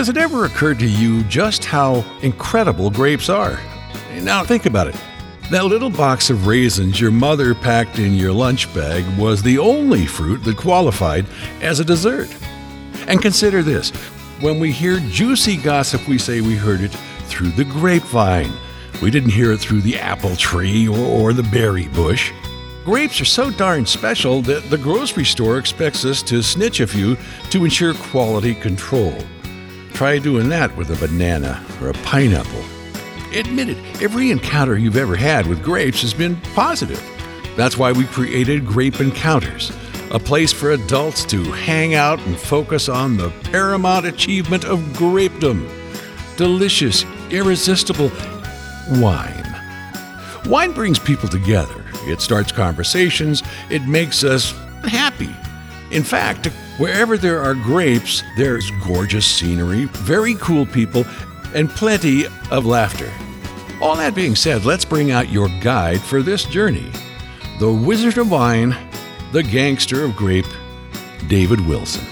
Has it ever occurred to you just how incredible grapes are? Now think about it. That little box of raisins your mother packed in your lunch bag was the only fruit that qualified as a dessert. And consider this when we hear juicy gossip, we say we heard it through the grapevine. We didn't hear it through the apple tree or, or the berry bush. Grapes are so darn special that the grocery store expects us to snitch a few to ensure quality control. Try doing that with a banana or a pineapple. Admit it, every encounter you've ever had with grapes has been positive. That's why we created Grape Encounters, a place for adults to hang out and focus on the paramount achievement of grapedom delicious, irresistible wine. Wine brings people together, it starts conversations, it makes us happy. In fact, wherever there are grapes, there's gorgeous scenery, very cool people, and plenty of laughter. All that being said, let's bring out your guide for this journey the Wizard of Wine, the Gangster of Grape, David Wilson.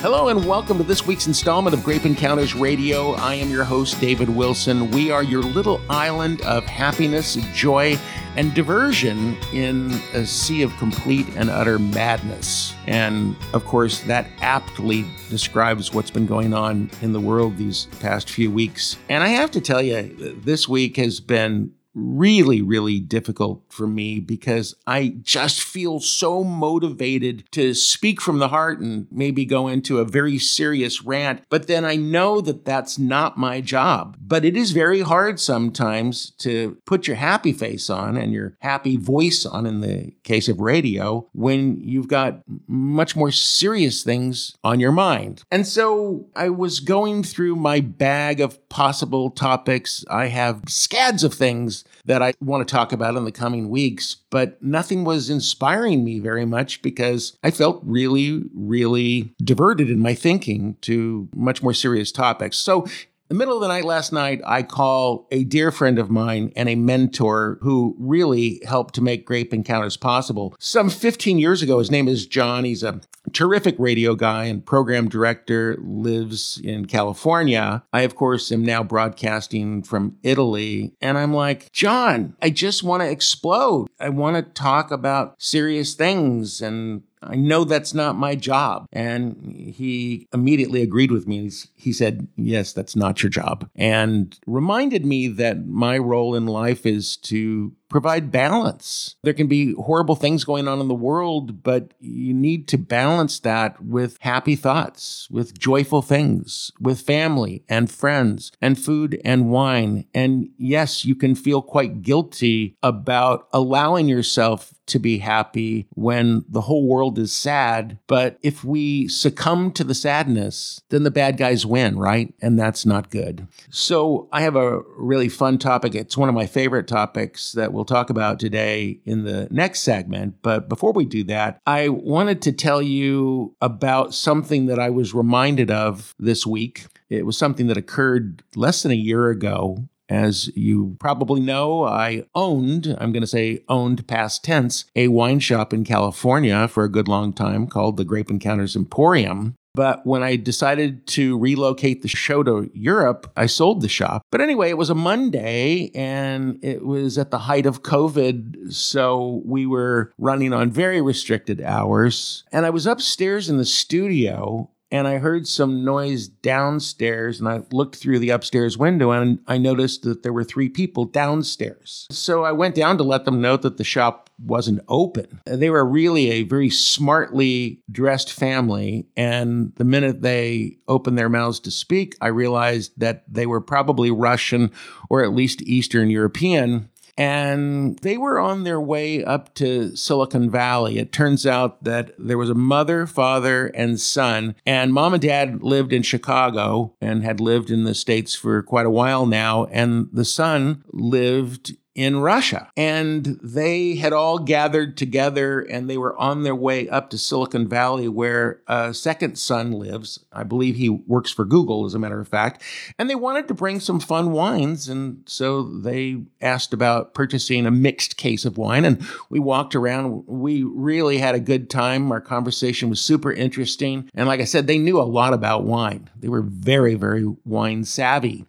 Hello and welcome to this week's installment of Grape Encounters Radio. I am your host, David Wilson. We are your little island of happiness, joy, and diversion in a sea of complete and utter madness. And of course, that aptly describes what's been going on in the world these past few weeks. And I have to tell you, this week has been really, really difficult for me because I just feel so motivated to speak from the heart and maybe go into a very serious rant. But then I know that that's not my job. But it is very hard sometimes to put your happy face on and your happy voice on in the case of radio when you've got much more serious things on your mind. And so I was going through my bag of possible topics. I have scads of things that I want to talk about in the coming weeks, but nothing was inspiring me very much because I felt really, really diverted in my thinking to much more serious topics. So the middle of the night last night, I call a dear friend of mine and a mentor who really helped to make Grape Encounters possible. Some 15 years ago, his name is John. He's a terrific radio guy and program director, lives in California. I, of course, am now broadcasting from Italy. And I'm like, John, I just want to explode. I want to talk about serious things and I know that's not my job. And he immediately agreed with me. He said, Yes, that's not your job. And reminded me that my role in life is to provide balance. There can be horrible things going on in the world, but you need to balance that with happy thoughts, with joyful things, with family and friends and food and wine. And yes, you can feel quite guilty about allowing yourself to be happy when the whole world is sad. But if we succumb to the sadness, then the bad guys win, right? And that's not good. So I have a really fun topic. It's one of my favorite topics that we'll talk about today in the next segment. But before we do that, I wanted to tell you about something that I was reminded of this week. It was something that occurred less than a year ago. As you probably know, I owned, I'm going to say owned past tense, a wine shop in California for a good long time called the Grape Encounters Emporium. But when I decided to relocate the show to Europe, I sold the shop. But anyway, it was a Monday and it was at the height of COVID. So we were running on very restricted hours. And I was upstairs in the studio and I heard some noise downstairs and I looked through the upstairs window and I noticed that there were three people downstairs. So I went down to let them know that the shop wasn't open. They were really a very smartly dressed family and the minute they opened their mouths to speak, I realized that they were probably Russian or at least Eastern European and they were on their way up to Silicon Valley. It turns out that there was a mother, father, and son, and mom and dad lived in Chicago and had lived in the States for quite a while now. And the son lived in Russia. And they had all gathered together and they were on their way up to Silicon Valley, where a second son lives. I believe he works for Google, as a matter of fact. And they wanted to bring some fun wines. And so they asked about purchasing a mixed case of wine. And we walked around. We really had a good time. Our conversation was super interesting. And like I said, they knew a lot about wine, they were very, very wine savvy.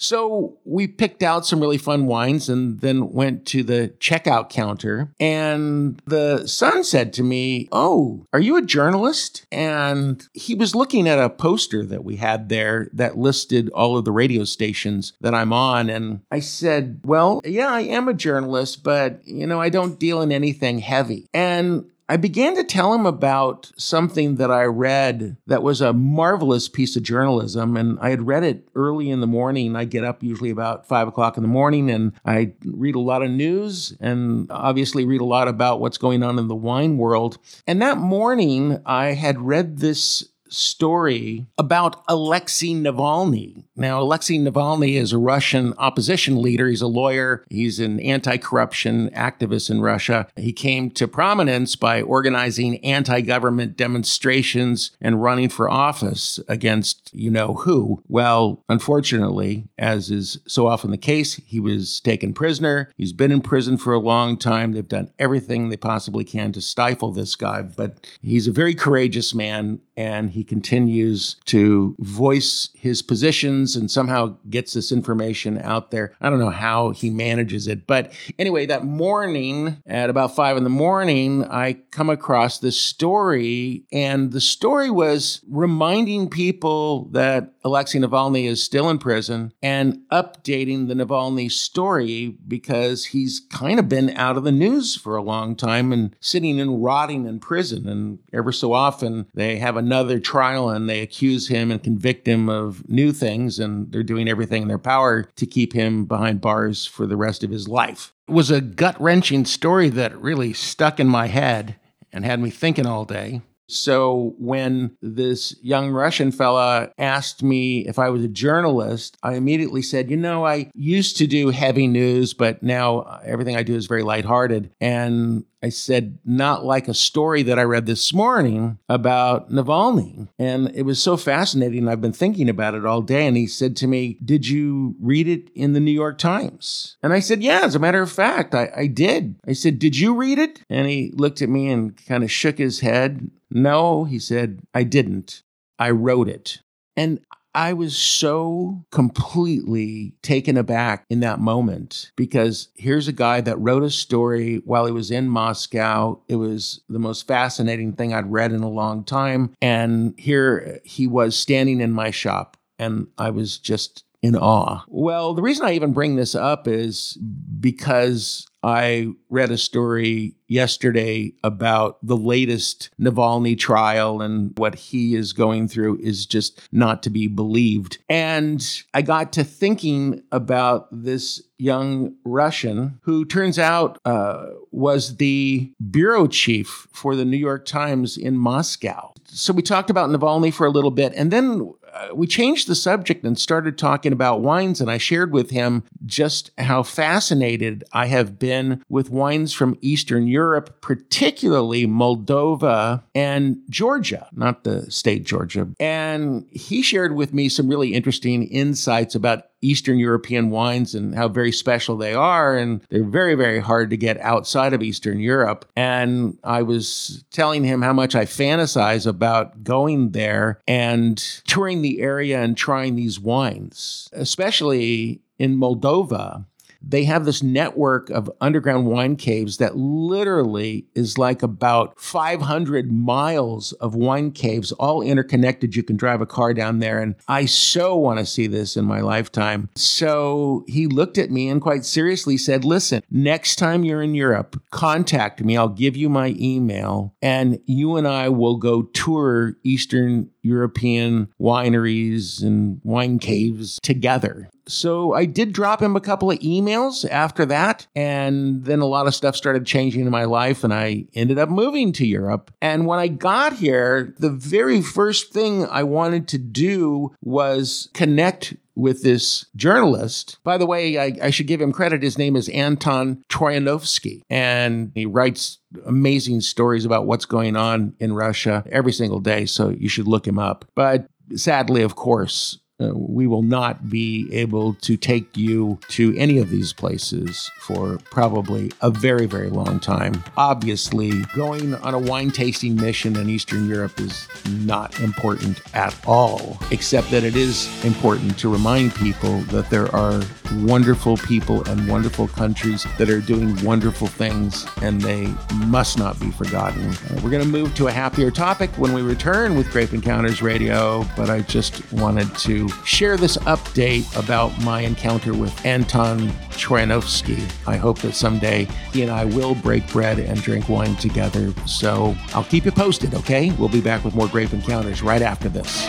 So we picked out some really fun wines and then went to the checkout counter. And the son said to me, Oh, are you a journalist? And he was looking at a poster that we had there that listed all of the radio stations that I'm on. And I said, Well, yeah, I am a journalist, but, you know, I don't deal in anything heavy. And I began to tell him about something that I read that was a marvelous piece of journalism. And I had read it early in the morning. I get up usually about five o'clock in the morning and I read a lot of news and obviously read a lot about what's going on in the wine world. And that morning, I had read this story about Alexei Navalny. Now, Alexei Navalny is a Russian opposition leader. He's a lawyer, he's an anti corruption activist in Russia. He came to prominence by organizing anti government demonstrations and running for office against you know who. Well, unfortunately, as is so often the case, he was taken prisoner. He's been in prison for a long time. They've done everything they possibly can to stifle this guy, but he's a very courageous man and he continues to voice his positions and somehow gets this information out there. I don't know how he manages it, but anyway, that morning at about five in the morning, I come across this story, and the story was reminding people that Alexei Navalny is still in prison and updating the Navalny story because he's kind of been out of the news for a long time and sitting and rotting in prison. And ever so often, they have another trial and they accuse him and convict him of new things, and they're doing everything in their power to keep him behind bars for the rest of his life. It was a gut wrenching story that really stuck in my head and had me thinking all day. So when this young Russian fella asked me if I was a journalist, I immediately said, you know, I used to do heavy news, but now uh, everything I do is very lighthearted. And I said, not like a story that I read this morning about Navalny. And it was so fascinating. I've been thinking about it all day. And he said to me, Did you read it in the New York Times? And I said, Yeah, as a matter of fact, I, I did. I said, Did you read it? And he looked at me and kind of shook his head. No, he said, I didn't. I wrote it. And I was so completely taken aback in that moment because here's a guy that wrote a story while he was in Moscow. It was the most fascinating thing I'd read in a long time. And here he was standing in my shop, and I was just in awe. Well, the reason I even bring this up is because I read a story yesterday about the latest Navalny trial and what he is going through is just not to be believed. And I got to thinking about this young Russian who turns out uh, was the bureau chief for the New York Times in Moscow. So we talked about Navalny for a little bit, and then Uh, we changed the subject and started talking about wines. And I shared with him just how fascinated I have been with wines from Eastern Europe, particularly Moldova and Georgia, not the state Georgia. And he shared with me some really interesting insights about Eastern European wines and how very special they are. And they're very, very hard to get outside of Eastern Europe. And I was telling him how much I fantasize about going there and touring the area and trying these wines, especially in Moldova they have this network of underground wine caves that literally is like about 500 miles of wine caves, all interconnected. You can drive a car down there. And I so want to see this in my lifetime. So he looked at me and quite seriously said, Listen, next time you're in Europe, contact me. I'll give you my email and you and I will go tour Eastern European wineries and wine caves together. So I did drop him a couple of emails after that. And then a lot of stuff started changing in my life, and I ended up moving to Europe. And when I got here, the very first thing I wanted to do was connect with this journalist. By the way, I, I, should give him credit. His name is Anton Troianovski, and he writes amazing stories about what's going on in Russia every single day. So you should look him up. But sadly, of course, uh, we will not be able to take you to any of these places for probably a very, very long time. Obviously, going on a wine tasting mission in Eastern Europe is not important at all, except that it is important to remind people that there are wonderful people and wonderful countries that are doing wonderful things, and they must not be forgotten. Uh, we're going to move to a happier topic when we return with Grape Encounters Radio, but I just wanted to share this update about my encounter with Anton Troianovski. I hope that someday he and I will break bread and drink wine together. So I'll keep you posted, okay? We'll be back with more Grape Encounters right after this.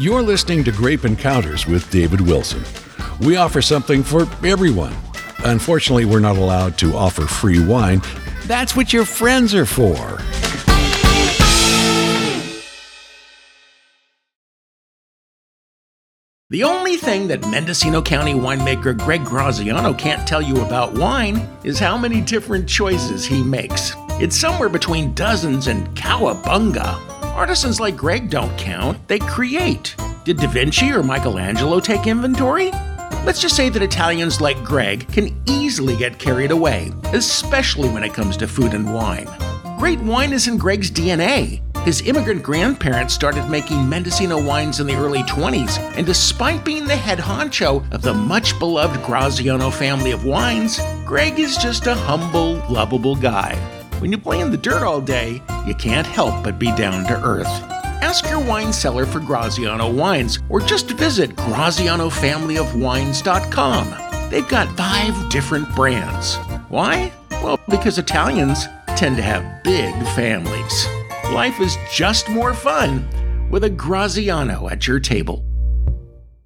You're listening to Grape Encounters with David Wilson. We offer something for everyone. Unfortunately, we're not allowed to offer free wine. That's what your friends are for. The only thing that Mendocino County winemaker Greg Graziano can't tell you about wine is how many different choices he makes. It's somewhere between dozens and cowabunga. Artisans like Greg don't count, they create. Did Da Vinci or Michelangelo take inventory? Let's just say that Italians like Greg can easily get carried away, especially when it comes to food and wine. Great wine is in Greg's DNA. His immigrant grandparents started making Mendocino wines in the early 20s, and despite being the head honcho of the much beloved Graziano family of wines, Greg is just a humble, lovable guy. When you play in the dirt all day, you can't help but be down to earth. Ask your wine seller for Graziano wines, or just visit GrazianoFamilyOfWines.com. They've got five different brands. Why? Well, because Italians tend to have big families. Life is just more fun with a Graziano at your table.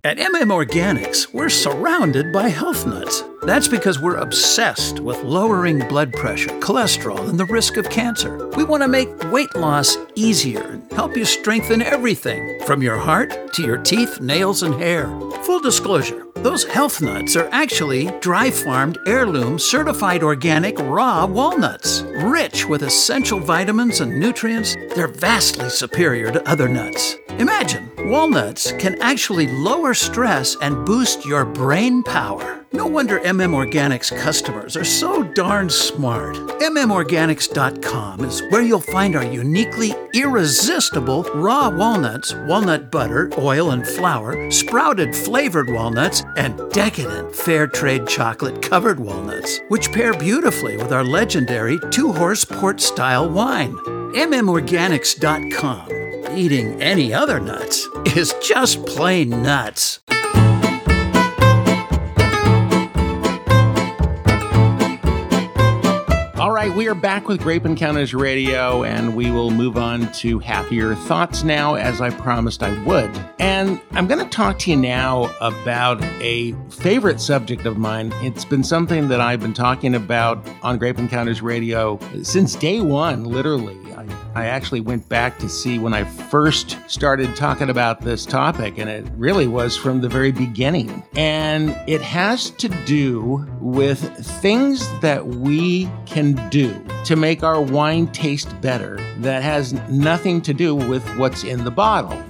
At MM Organics, we're surrounded by health nuts. That's because we're obsessed with lowering blood pressure, cholesterol, and the risk of cancer. We want to make weight loss easier and help you strengthen everything from your heart to your teeth, nails, and hair. Full disclosure those health nuts are actually dry farmed, heirloom, certified organic raw walnuts. Rich with essential vitamins and nutrients, they're vastly superior to other nuts. Imagine, walnuts can actually lower stress and boost your brain power. No wonder MM Organics customers are so darn smart. MMOrganics.com is where you'll find our uniquely irresistible raw walnuts, walnut butter, oil, and flour, sprouted flavored walnuts, and decadent fair trade chocolate covered walnuts, which pair beautifully with our legendary two horse port style wine. MMOrganics.com. Eating any other nuts is just plain nuts. All right, we are back with Grape Encounters Radio, and we will move on to happier thoughts now, as I promised I would. And I'm going to talk to you now about a favorite subject of mine. It's been something that I've been talking about on Grape Encounters Radio since day one, literally. I, actually went back to see when I first started talking about this topic, and it really was from the very beginning. And it has to do with things that we can do to make our wine taste better that has nothing to do with what's in the bottle.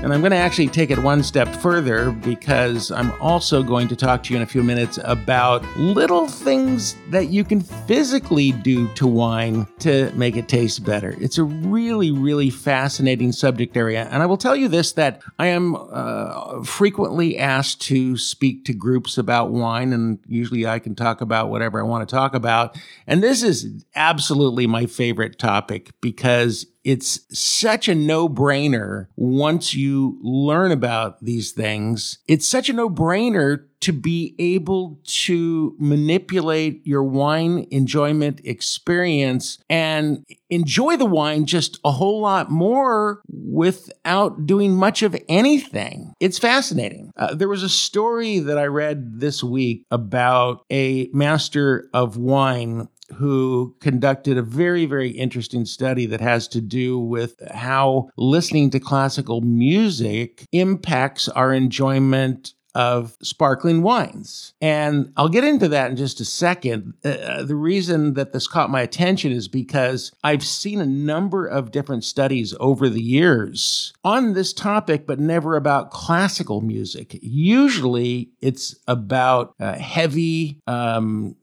And I'm going to actually take it one step further because I'm also going to talk to you in a few minutes about little things that you can physically do to wine to make it taste better. It's a really, really fascinating subject area. And I will tell you this that I am uh, frequently asked to speak to groups about wine, and usually I can talk about whatever I want to talk about. And this is absolutely my favorite topic because it's such a no brainer once you learn about these things. It's such a no brainer to be able to manipulate your wine enjoyment experience and enjoy the wine just a whole lot more without doing much of anything. It's fascinating. Uh, there was a story that I read this week about a master of wine who conducted a very, very interesting study that has to do with how listening to classical music impacts our enjoyment of sparkling wines. And I'll get into that in just a second. Uh, the reason that this caught my attention is because I've seen a number of different studies over the years on this topic, but never about classical music. Usually it's about uh, heavy um,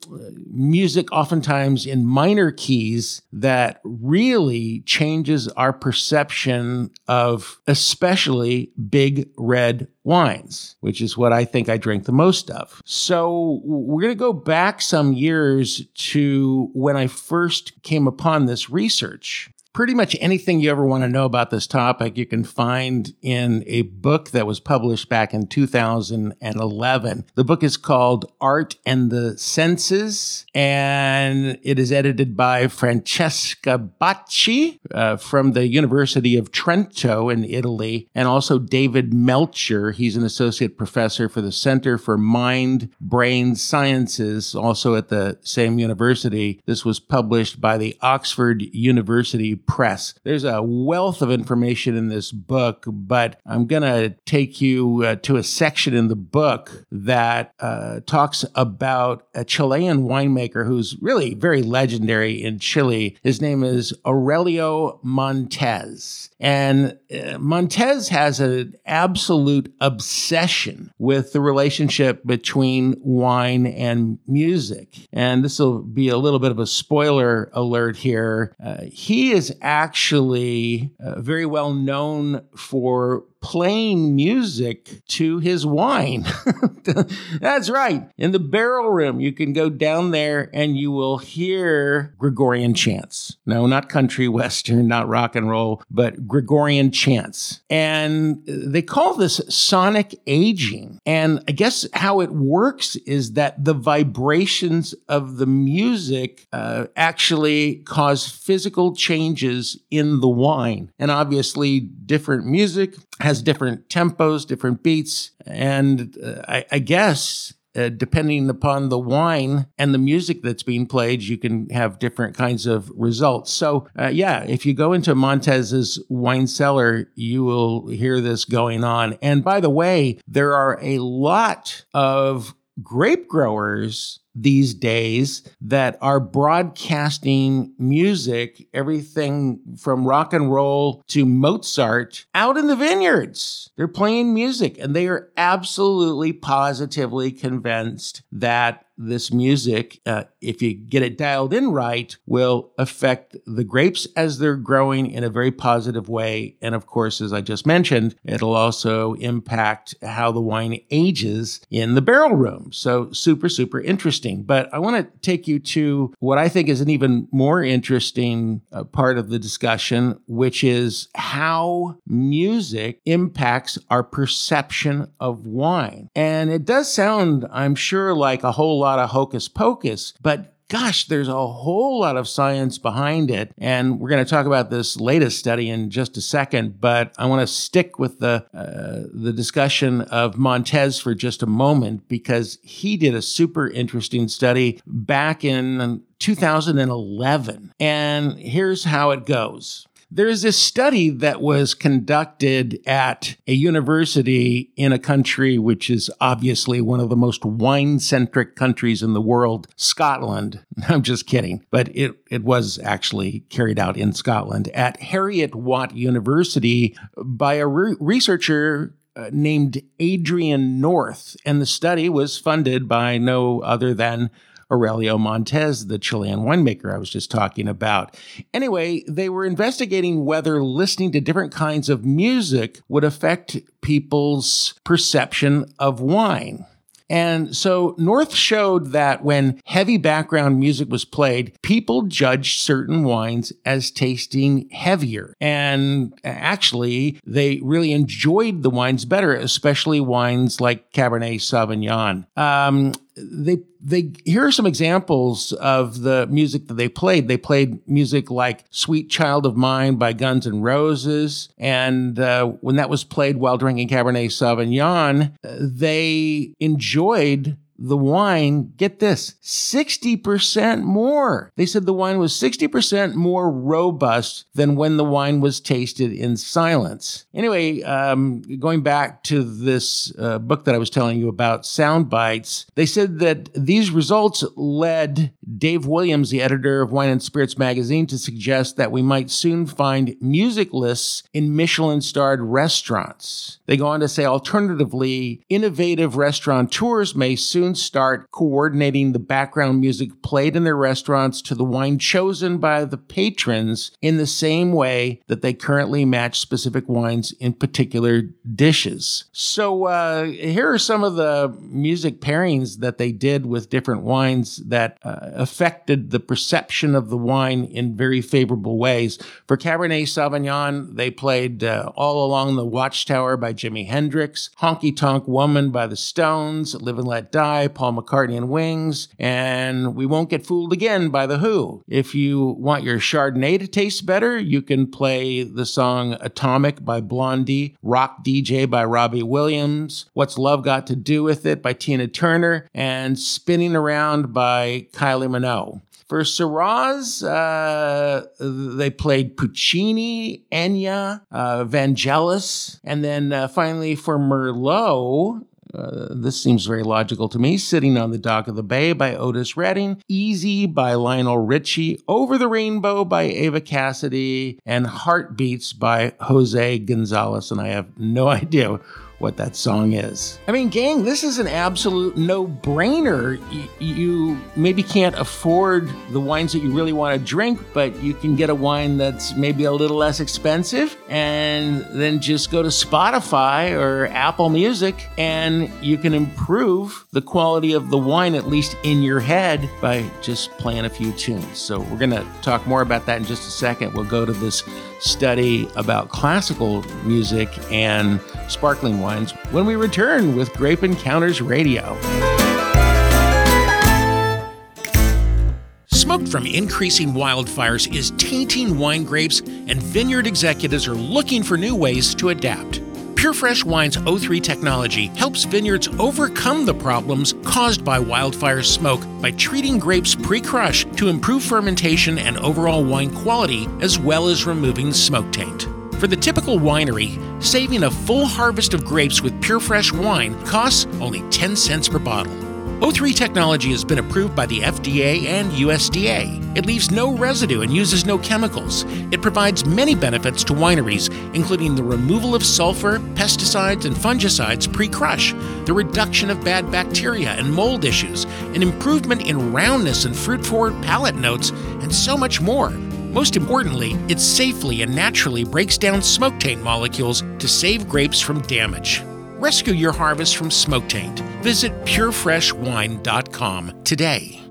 music, oftentimes in minor keys, that really changes our perception of especially big red wines, which is what I think I drink the most of. So we're going to go back some years to when I first came upon this research pretty much anything you ever want to know about this topic, you can find in a book that was published back in 2011. The book is called Art and the Senses, and it is edited by Francesca Bacci uh, from the University of Trento in Italy, and also David Melcher. He's an associate professor for the Center for Mind Brain Sciences, also at the same university. This was published by the Oxford University Press. There's a wealth of information in this book, but I'm going to take you uh, to a section in the book that uh, talks about a Chilean winemaker who's really very legendary in Chile. His name is Aurelio Montes. And uh, Montes has an absolute obsession with the relationship between wine and music. And this will be a little bit of a spoiler alert here. Uh, he is actually uh, very well known for playing music to his wine. That's right. In the barrel room, you can go down there and you will hear Gregorian chants. No, not country western, not rock and roll, but Gregorian chants. And they call this sonic aging. And I guess how it works is that the vibrations of the music uh, actually cause physical changes in the wine. And obviously, different music has different tempos, different beats, and uh, I, I, guess. Uh, depending upon the wine and the music that's being played, you can have different kinds of results. So, uh, yeah, if you go into Montes's wine cellar, you will hear this going on. And by the way, there are a lot of grape growers these days that are broadcasting music, everything from rock and roll to Mozart, out in the vineyards. They're playing music and they are absolutely positively convinced that this music, uh, if you get it dialed in right, will affect the grapes as they're growing in a very positive way. And of course, as I just mentioned, it'll also impact how the wine ages in the barrel room. So, super, super interesting. But I want to take you to what I think is an even more interesting uh, part of the discussion, which is how music impacts our perception of wine. And it does sound, I'm sure, like a whole lot of hocus pocus, but gosh, there's a whole lot of science behind it. And we're going to talk about this latest study in just a second, but I want to stick with the, uh, the discussion of Montes for just a moment because he did a super interesting study back in 2011. And here's how it goes. There's this study that was conducted at a university in a country which is obviously one of the most wine centric countries in the world, Scotland. I'm just kidding, but it, it was actually carried out in Scotland at Heriot-Watt University by a re- researcher uh, named Adrian North. And the study was funded by no other than Aurelio Montes, the Chilean winemaker I was just talking about. Anyway, they were investigating whether listening to different kinds of music would affect people's perception of wine. And so North showed that when heavy background music was played, people judged certain wines as tasting heavier. And actually, they really enjoyed the wines better, especially wines like Cabernet Sauvignon. Um, they they here are some examples of the music that they played. They played music like "Sweet Child of Mine" by Guns N' Roses, and uh, when that was played while drinking Cabernet Sauvignon, they enjoyed the wine, get this, 60% more. They said the wine was 60% more robust than when the wine was tasted in silence. Anyway, um, going back to this uh, book that I was telling you about, Sound Bites, they said that these results led Dave Williams, the editor of Wine and Spirits magazine, to suggest that we might soon find music lists in Michelin starred restaurants. They go on to say, alternatively, innovative restaurateurs may soon start coordinating the background music played in their restaurants to the wine chosen by the patrons in the same way that they currently match specific wines in particular dishes. So, uh, here are some of the music pairings that they did with different wines that uh, affected the perception of the wine in very favorable ways. For Cabernet Sauvignon, they played uh, All Along the Watchtower by Jimi Hendrix, Honky Tonk Woman by the Stones, Live and Let Die, Paul McCartney and Wings, and We Won't Get Fooled Again by The Who. If you want your Chardonnay to taste better, you can play the song Atomic by Blondie, Rock DJ by Robbie Williams, What's Love Got to Do with It by Tina Turner, and Spinning Around by Kylie Minogue. For Shiraz, uh, they played Puccini, Enya, uh, Vangelis, and then uh, finally for Merlot, uh, this seems very logical to me. Sitting on the Dock of the Bay by Otis Redding, Easy by Lionel Richie, Over the Rainbow by Eva Cassidy, and Heartbeats by Jose Gonzalez. And I have no idea what that song is. I mean, gang, this is an absolute no brainer. You, you, maybe can't afford the wines that you really want to drink, but you can get a wine that's maybe a little less expensive and then just go to Spotify or Apple Music and you can improve the quality of the wine, at least in your head, by just playing a few tunes. So, we're going to talk more about that in just a second. We'll go to this study about classical music and sparkling wines when we return with Grape Encounters Radio. Smoke from increasing wildfires is tainting wine grapes, and vineyard executives are looking for new ways to adapt. PureFresh Wine's O3 technology helps vineyards overcome the problems caused by wildfire smoke by treating grapes pre crush to improve fermentation and overall wine quality, as well as removing smoke taint. For the typical winery, saving a full harvest of grapes with PureFresh wine costs only 10 cents per bottle. O3 technology has been approved by the FDA and USDA. It leaves no residue and uses no chemicals. It provides many benefits to wineries, including the removal of sulfur, pesticides, and fungicides pre crush, the reduction of bad bacteria and mold issues, an improvement in roundness and fruit forward palate notes, and so much more. Most importantly, it safely and naturally breaks down smoke taint molecules to save grapes from damage. Rescue your harvest from smoke taint. Visit purefreshwine.com today.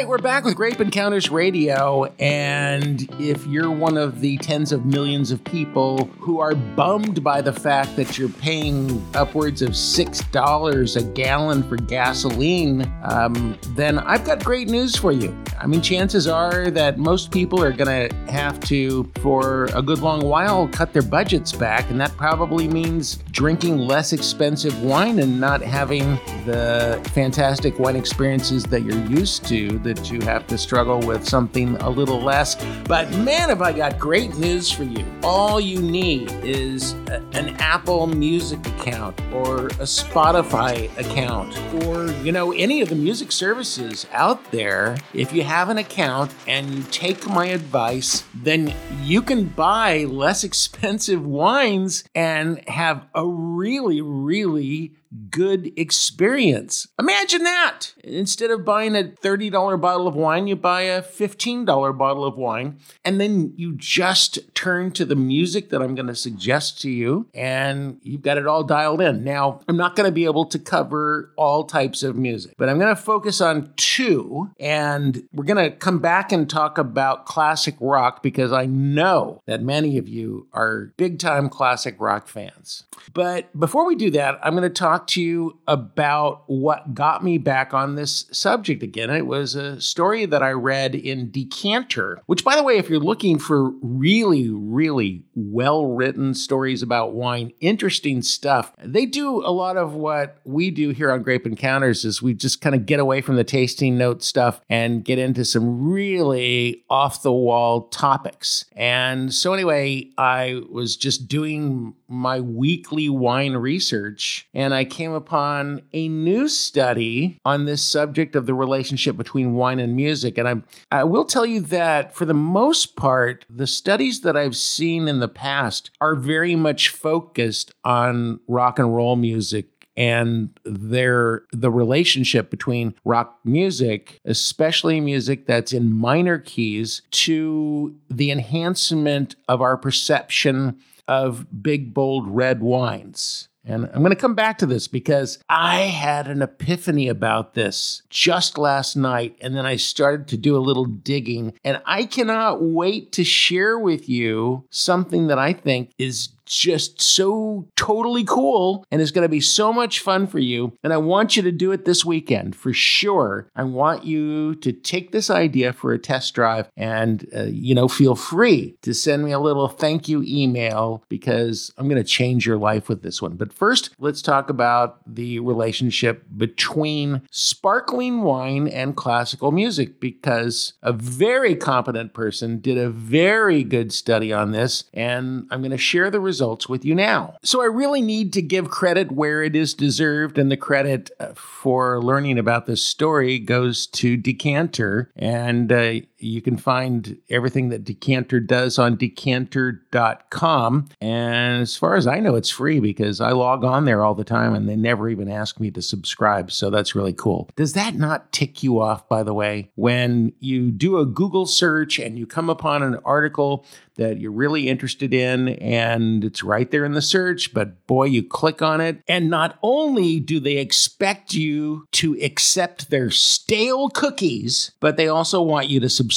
Right, we're back with Grape Encounters Radio. And if you're one of the tens of millions of people who are bummed by the fact that you're paying upwards of $6 a gallon for gasoline, um, then I've got great news for you. I mean, chances are that most people are going to have to, for a good long while, cut their budgets back. And that probably means drinking less expensive wine and not having the fantastic wine experiences that you're used to that you have to struggle with something a little less. But man, have I got great news for you. All you need is a, an Apple Music account or a Spotify account or, you know, any of the music services out there. If you have an account and you take my advice, then you can buy less expensive wines and have a really, really good experience. Imagine that. Instead of buying a $30 bottle of wine, you buy a $15 bottle of wine, and then you just turn to the music that I'm going to suggest to you, and you've got it all dialed in. Now, I'm not going to be able to cover all types of music, but I'm going to focus on two, and we're going to come back and talk about classic rock because I know that many of you are big time classic rock fans. But before we do that, I'm going to talk to you about what got me back on this subject again. It was a story that I read in Decanter, which, by the way, if you're looking for really, really well written stories about wine, interesting stuff, they do a lot of what we do here on Grape Encounters is we just kind of get away from the tasting note stuff and get into some really off the wall topics. And so, anyway, I was just doing my weekly wine research and I came upon a new study on this subject of the relationship between wine and music. And I, I will tell you that for the most part, the studies that I've seen in the past are very much focused on rock and roll music and their the relationship between rock music, especially music that's in minor keys, to the enhancement of our perception of big, bold red wines. And I'm going to come back to this because I had an epiphany about this just last night. And then I started to do a little digging. And I cannot wait to share with you something that I think is just so totally cool and it's going to be so much fun for you. And I want you to do it this weekend for sure. I want you to take this idea for a test drive and, uh, you know, feel free to send me a little thank you email because I'm going to change your life with this one. But first, let's talk about the relationship between sparkling wine and classical music because a very competent person did a very good study on this. And I'm going to share the results results with you now. So I really need to give credit where it is deserved, and the credit uh, for learning about this story goes to Decanter. And uh, you can find everything that Decanter does on decanter.com. And as far as I know, it's free because I log on there all the time and they never even ask me to subscribe. So that's really cool. Does that not tick you off, by the way, when you do a Google search and you come upon an article that you're really interested in and it's right there in the search, but boy, you click on it. And not only do they expect you to accept their stale cookies, but they also want you to subscribe.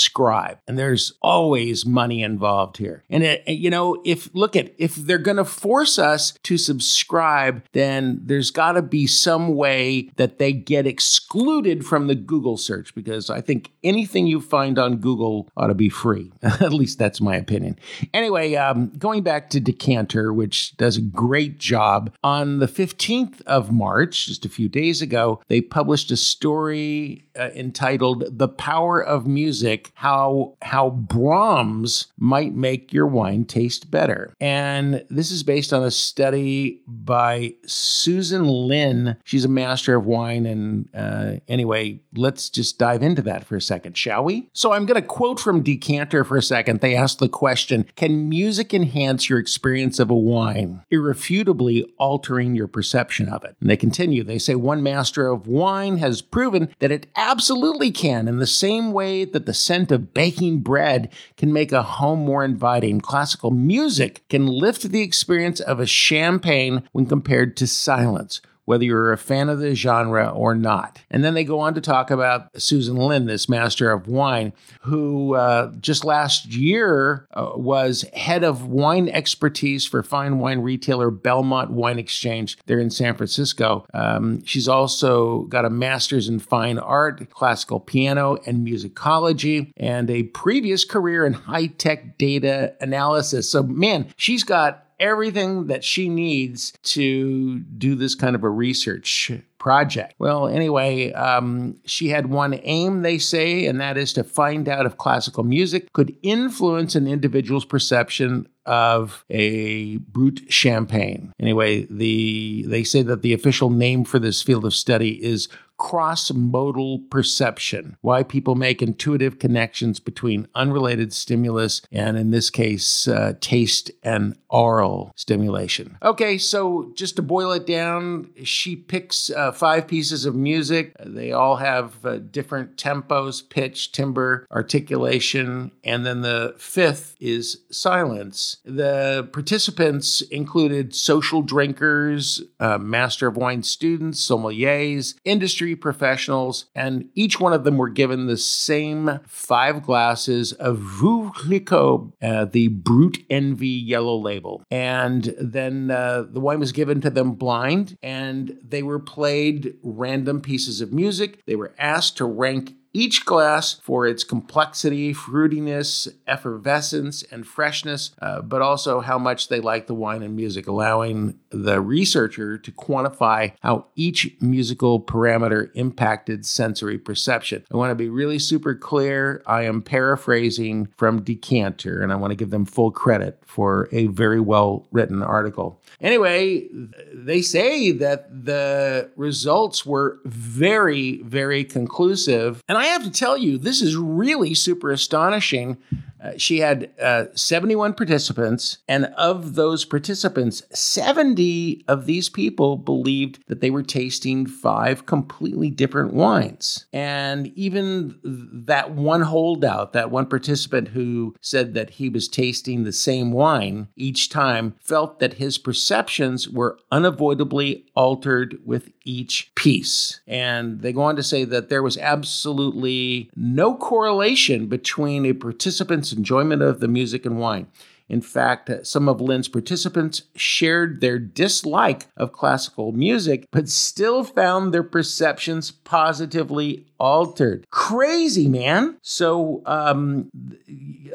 And there's always money involved here. And it, you know, if look at if they're going to force us to subscribe, then there's got to be some way that they get excluded from the Google search because I think anything you find on Google ought to be free. At least that's my opinion. Anyway, um, going back to Decanter, which does a great job, on the 15th of March, just a few days ago, they published a story uh, entitled "The Power of Music: How How Brahms Might Make Your Wine Taste Better." And this is based on a study by Susan Lin. She's a master of wine. And uh, anyway, let's just dive into that for a second, shall we? So I'm going to quote from Decanter for a second. They asked the question Can music enhance your experience of a wine, irrefutably altering your perception of it? And they continue. They say one master of wine has proven that it absolutely can, in the same way that the scent of baking bread can make a home more inviting. Classical music can lift the experience of a champagne when compared to silence whether you're a fan of the genre or not. And then they go on to talk about Susan Lin, this master of wine, who uh, just last year uh, was head of wine expertise for fine wine retailer Belmont Wine Exchange there in San Francisco. Um, she's also got a master's in fine art, classical piano, and musicology, and a previous career in high tech data analysis. So, man, she's got everything that she needs to do this kind of a research project. Well, anyway, um, she had one aim, they say, and that is to find out if classical music could influence an individual's perception of a brut champagne. Anyway, the they say that the official name for this field of study is cross modal perception, why people make intuitive connections between unrelated stimulus and, in this case, uh, taste and oral stimulation. Okay, so just to boil it down, she picks uh, five pieces of music. They all have uh, different tempos, pitch, timbre, articulation, and then the fifth is silence. The participants included social drinkers, uh, master of wine students, sommeliers, industry professionals, and each one of them were given the same five glasses of Veuve uh, the Brut NV yellow label. And then uh, the wine was given to them blind, and they were played random pieces of music. They were asked to rank each glass for its complexity, fruitiness, effervescence, and freshness, uh, but also how much they like the wine and music, allowing the researcher to quantify how each musical parameter impacted sensory perception. I want to be really super clear. I am paraphrasing from Decanter, and I want to give them full credit for a very well written article. Anyway, they say that the results were very, very conclusive. And I have to tell you, this is really super astonishing uh, she had uh, 71 participants, and of those participants, 70 of these people believed that they were tasting five completely different wines. And even that one holdout, that one participant who said that he was tasting the same wine each time, felt that his perceptions were unavoidably altered with each piece. And they go on to say that there was absolutely no correlation between a participant's enjoyment of the music and wine. In fact, some of Lin's participants shared their dislike of classical music, but still found their perceptions positively altered. Crazy, man. So um,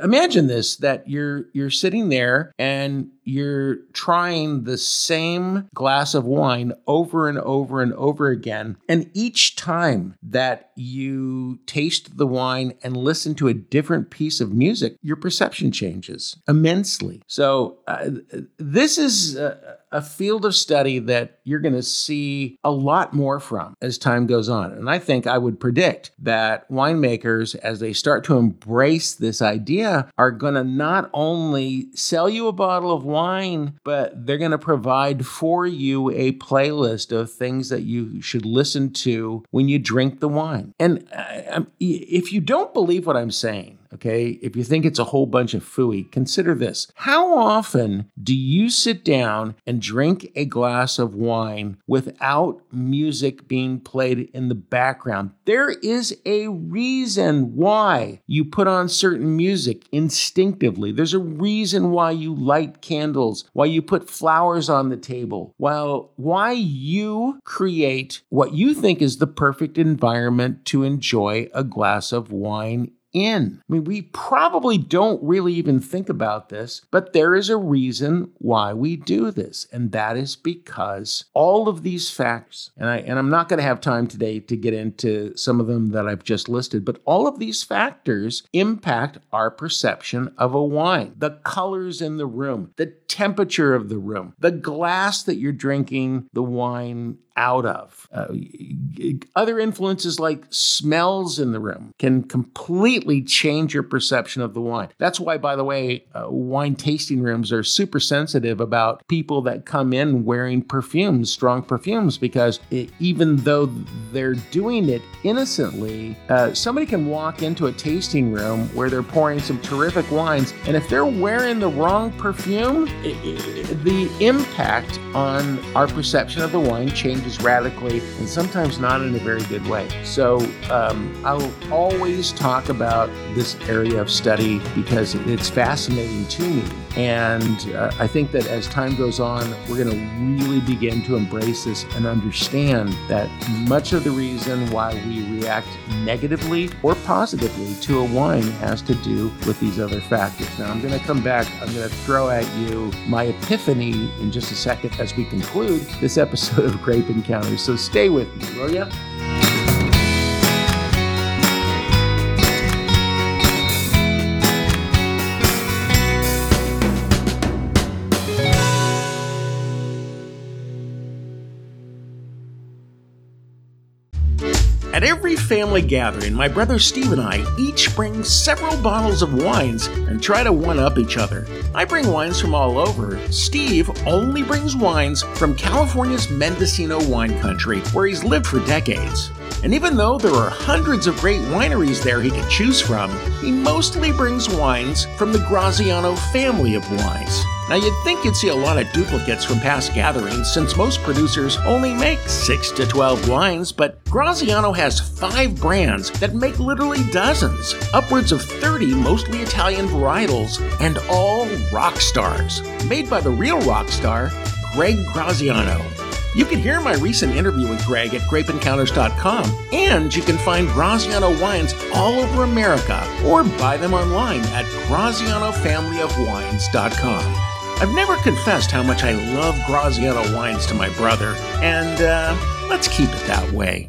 imagine this: that you're you're sitting there and you're trying the same glass of wine over and over and over again, and each time that you taste the wine and listen to a different piece of music, your perception changes immensely. So uh, this is. Uh, a field of study that you're going to see a lot more from as time goes on. And I think I would predict that winemakers, as they start to embrace this idea, are going to not only sell you a bottle of wine, but they're going to provide for you a playlist of things that you should listen to when you drink the wine. And uh, if you don't believe what I'm saying, Okay. If you think it's a whole bunch of fooey, consider this. How often do you sit down and drink a glass of wine without music being played in the background? There is a reason why you put on certain music instinctively. There's a reason why you light candles, why you put flowers on the table, while why you create what you think is the perfect environment to enjoy a glass of wine in. I mean, we probably don't really even think about this, but there is a reason why we do this, and that is because all of these factors, and I and I'm not going to have time today to get into some of them that I've just listed, but all of these factors impact our perception of a wine. The colors in the room, the temperature of the room, the glass that you're drinking the wine out of. Uh, other influences like smells in the room can completely change your perception of the wine. That's why, by the way, uh, wine tasting rooms are super sensitive about people that come in wearing perfumes, strong perfumes, because it, even though they're doing it innocently, uh, somebody can walk into a tasting room where they're pouring some terrific wines, and if they're wearing the wrong perfume, it, it, the impact on our perception of the wine changes changes radically and sometimes not in a very good way. So um, I'll always talk about this area of study because it's fascinating to me. And uh, I think that as time goes on, we're going to really begin to embrace this and understand that much of the reason why we react negatively or positively to a wine has to do with these other factors. Now, I'm going to come back, I'm going to throw at you my epiphany in just a second as we conclude this episode of Grape Encounters. So stay with me, will you? At every family gathering, my brother Steve and I each bring several bottles of wines and try to one up each other. I bring wines from all over. Steve only brings wines from California's Mendocino wine country, where he's lived for decades. And even though there are hundreds of great wineries there he can choose from, he mostly brings wines from the Graziano family of wines. Now, you'd think you'd see a lot of duplicates from past gatherings since most producers only make 6 to 12 wines, but Graziano has five brands that make literally dozens, upwards of 30 mostly Italian varietals, and all rock stars. Made by the real rock star, Greg Graziano. You can hear my recent interview with Greg at grapeencounters.com, and you can find Graziano wines all over America or buy them online at grazianofamilyofwines.com. I've never confessed how much I love Graziano wines to my brother, and uh, let's keep it that way.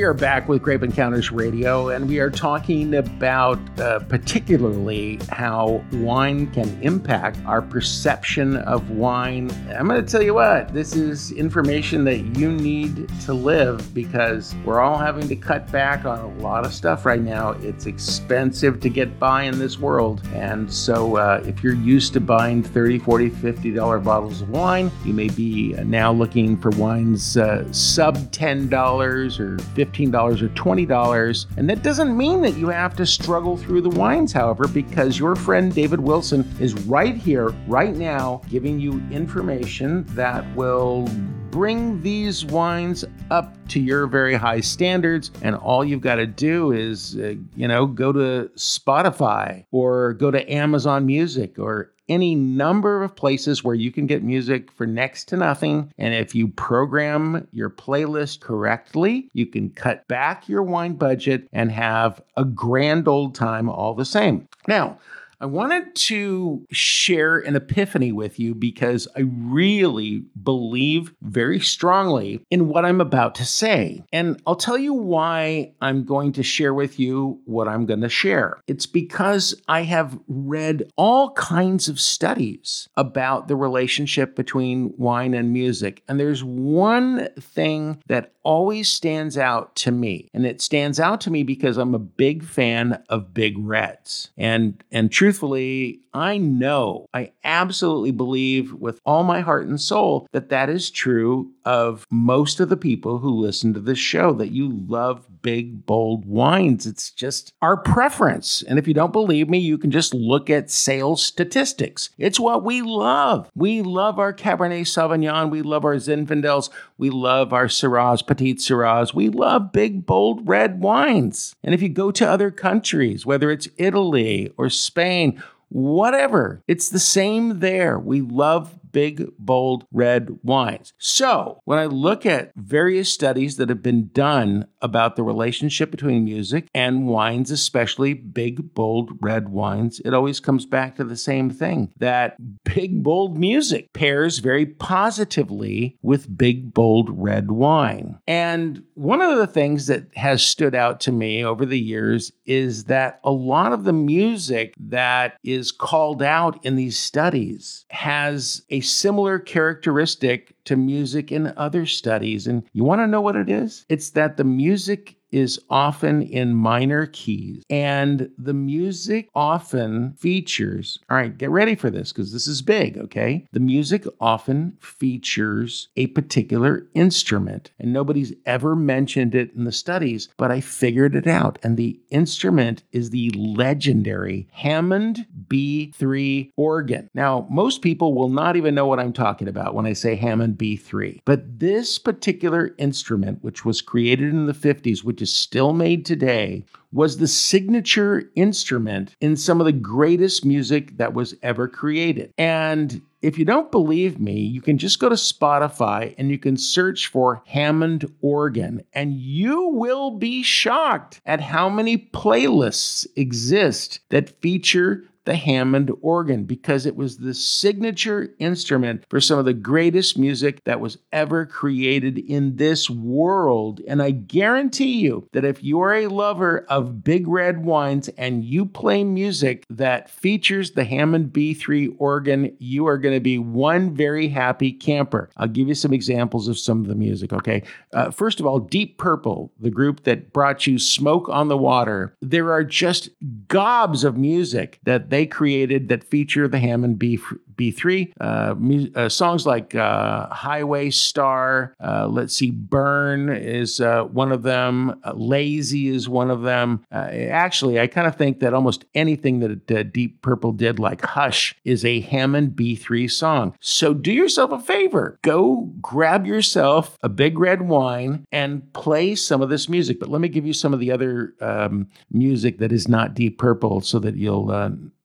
We are back with Grape Encounters Radio, and we are talking about uh, particularly how wine can impact our perception of wine. I'm going to tell you what, this is information that you need to live because we're all having to cut back on a lot of stuff right now. It's expensive to get by in this world. And so uh, if you're used to buying 30, 40, 50 dollar bottles of wine, you may be now looking for wines uh, sub $10 or $15 or $20. And that doesn't mean that you have to struggle through the wines, however, because your friend David Wilson is right here, right now, giving you information that will bring these wines up to your very high standards. And all you've got to do is, uh, you know, go to Spotify or go to Amazon Music or any number of places where you can get music for next to nothing. And if you program your playlist correctly, you can cut back your wine budget and have a grand old time all the same. Now, I wanted to share an epiphany with you because I really believe very strongly in what I'm about to say. And I'll tell you why I'm going to share with you what I'm going to share. It's because I have read all kinds of studies about the relationship between wine and music. And there's one thing that always stands out to me. And it stands out to me because I'm a big fan of Big Reds. And and truthfully, I know, I absolutely believe with all my heart and soul that that is true of most of the people who listen to this show that you love big, bold wines. It's just our preference. And if you don't believe me, you can just look at sales statistics. It's what we love. We love our Cabernet Sauvignon. We love our Zinfandels. We love our Syrahs, Petite Syrahs. We love big, bold red wines. And if you go to other countries, whether it's Italy or Spain, whatever, it's the same there. We love big, bold red wines. So, when I look at various studies that have been done about the relationship between music and wines, especially big, bold red wines, it always comes back to the same thing that big, bold music pairs very positively with big, bold red wine. And one of the things that has stood out to me over the years is that a lot of the music that is called out in these studies has a similar characteristic to music in other studies. And you want to know what it is? It's that the music is often in minor keys. And the music often features, all right, get ready for this because this is big, okay? The music often features a particular instrument. And nobody's ever mentioned it in the studies, but I figured it out. And the instrument is the legendary Hammond B3 organ. Now, most people will not even know what I'm talking about when I say Hammond B3. But this particular instrument, which was created in the 50s, which is still made today, was the signature instrument in some of the greatest music that was ever created. And if you don't believe me, you can just go to Spotify and you can search for Hammond organ, and you will be shocked at how many playlists exist that feature the Hammond organ because it was the signature instrument for some of the greatest music that was ever created in this world. And I guarantee you that if you're a lover of big red wines and you play music that features the Hammond B3 organ, you are going to be one very happy camper. I'll give you some examples of some of the music, okay? Uh, first of all, Deep Purple, the group that brought you Smoke on the Water. There are just gobs of music that that they created that feature the Hammond B B3. Uh, mu- uh, songs like uh, Highway Star, uh, let's see, Burn is uh, one of them, uh, Lazy is one of them. actually, I kind of think that almost anything that Deep Purple did, like Hush, is a Hammond B3 song. So do yourself a favor go grab yourself a big red wine and play some of this music. But let me give you some of the other um, music that is not Deep Purple so that you'll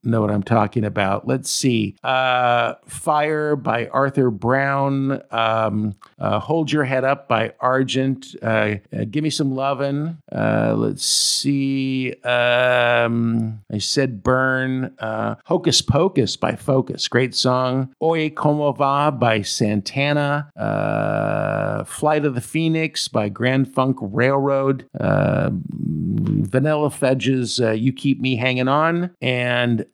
know what I'm talking about. Let's see. Uh, Fire by Arthur Brown. Um, uh, Hold Your Head Up by Argent. Uh, uh Give Me Some Lovin'. Uh, let's see. Um, I said Burn. Uh, Hocus Pocus by Focus. Great song. Oye Como Va by Santana. Flight of the Phoenix by Grand Funk Railroad. Vanilla Fudge's You Keep Me Hanging On. And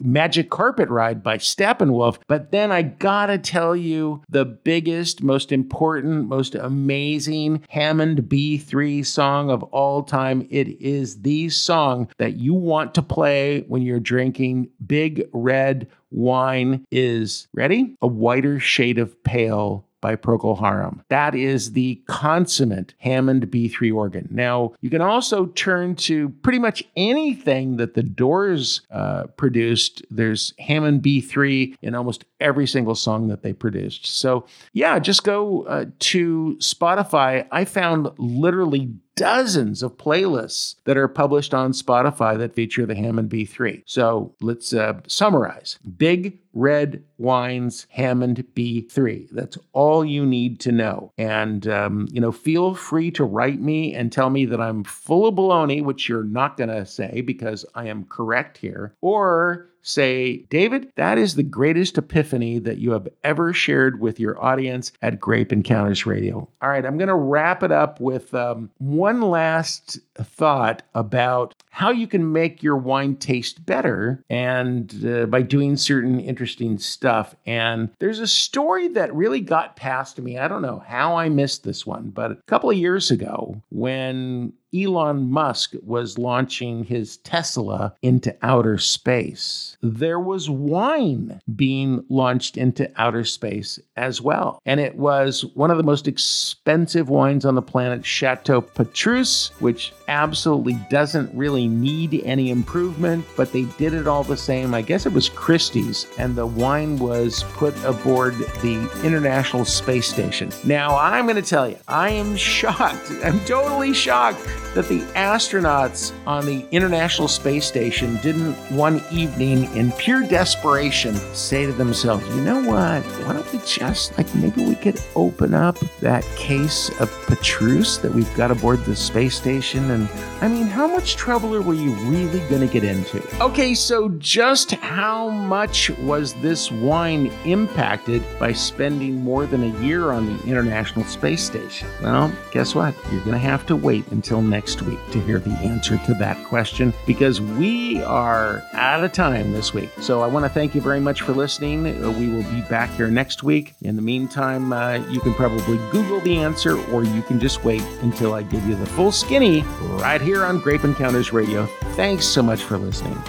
Magic Carpet Ride by Steppenwolf. But then I gotta tell you, the biggest, most important, most amazing Hammond B3 song of all time. It is the song that you want to play when you're drinking big red wine. Is ready? A whiter shade of pale by Procol Harum. That is the consummate Hammond B3 organ. Now, you can also turn to pretty much anything that the Doors uh, produced. There's Hammond B3 in almost every single song that they produced. So, yeah, just go uh, to Spotify. I found literally dozens of playlists that are published on Spotify that feature the Hammond B3. So let's uh, summarize Big Red Wines Hammond B3. That's all you need to know. And, um, you know, feel free to write me and tell me that I'm full of baloney, which you're not going to say because I am correct here, or say, David, that is the greatest epiphany that you have ever shared with your audience at Grape Encounters Radio. All right, I'm going to wrap it up with um, one last thought about how you can make your wine taste better and uh, by doing certain interesting stuff. And there's a story that really got past me. I don't know how I missed this one, but a couple of years ago when Elon Musk was launching his Tesla into outer space, there was wine being launched into outer space as well. And it was one of the most expensive wines on the planet, Chateau Petrus, which absolutely doesn't really need any improvement, but they did it all the same. I guess it was Christie's, and the wine was put aboard the International Space Station. Now, I'm going to tell you, I am shocked. I'm totally shocked that the astronauts on the International Space Station didn't one evening, in pure desperation, say to themselves, you know what? Why don't we just, like, maybe we could open up that case of Petrus that we've got aboard the space station? And I mean, how much trouble are you really going to get into? Okay, so just how much was this wine impacted by spending more than a year on the International Space Station? Well, guess what? You're going to have to wait until next next week to hear the answer to that question because we are out of time this week. So I want to thank you very much for listening. We will be back here next week. In the meantime, uh, you can probably Google the answer or you can just wait until I give you the full skinny right here on Grape Encounters Radio. Thanks so much for listening.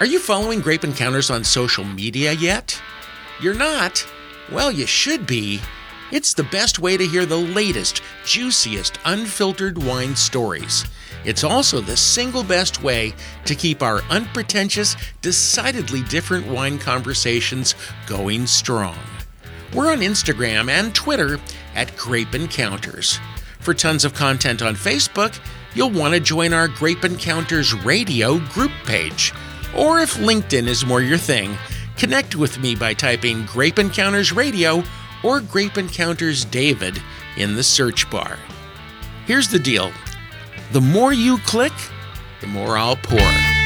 Are you following Grape Encounters on social media yet? You're not? Well, you should be. It's the best way to hear the latest, juiciest, unfiltered wine stories. It's also the single best way to keep our unpretentious, decidedly different wine conversations going strong. We're on Instagram and Twitter at Grape Encounters. For tons of content on Facebook, you'll want to join our Grape Encounters Radio group page or if LinkedIn is more your thing, connect with me by typing Grape Encounters Radio or Grape Encounters David in the search bar. Here's the deal the more you click, the more I'll pour.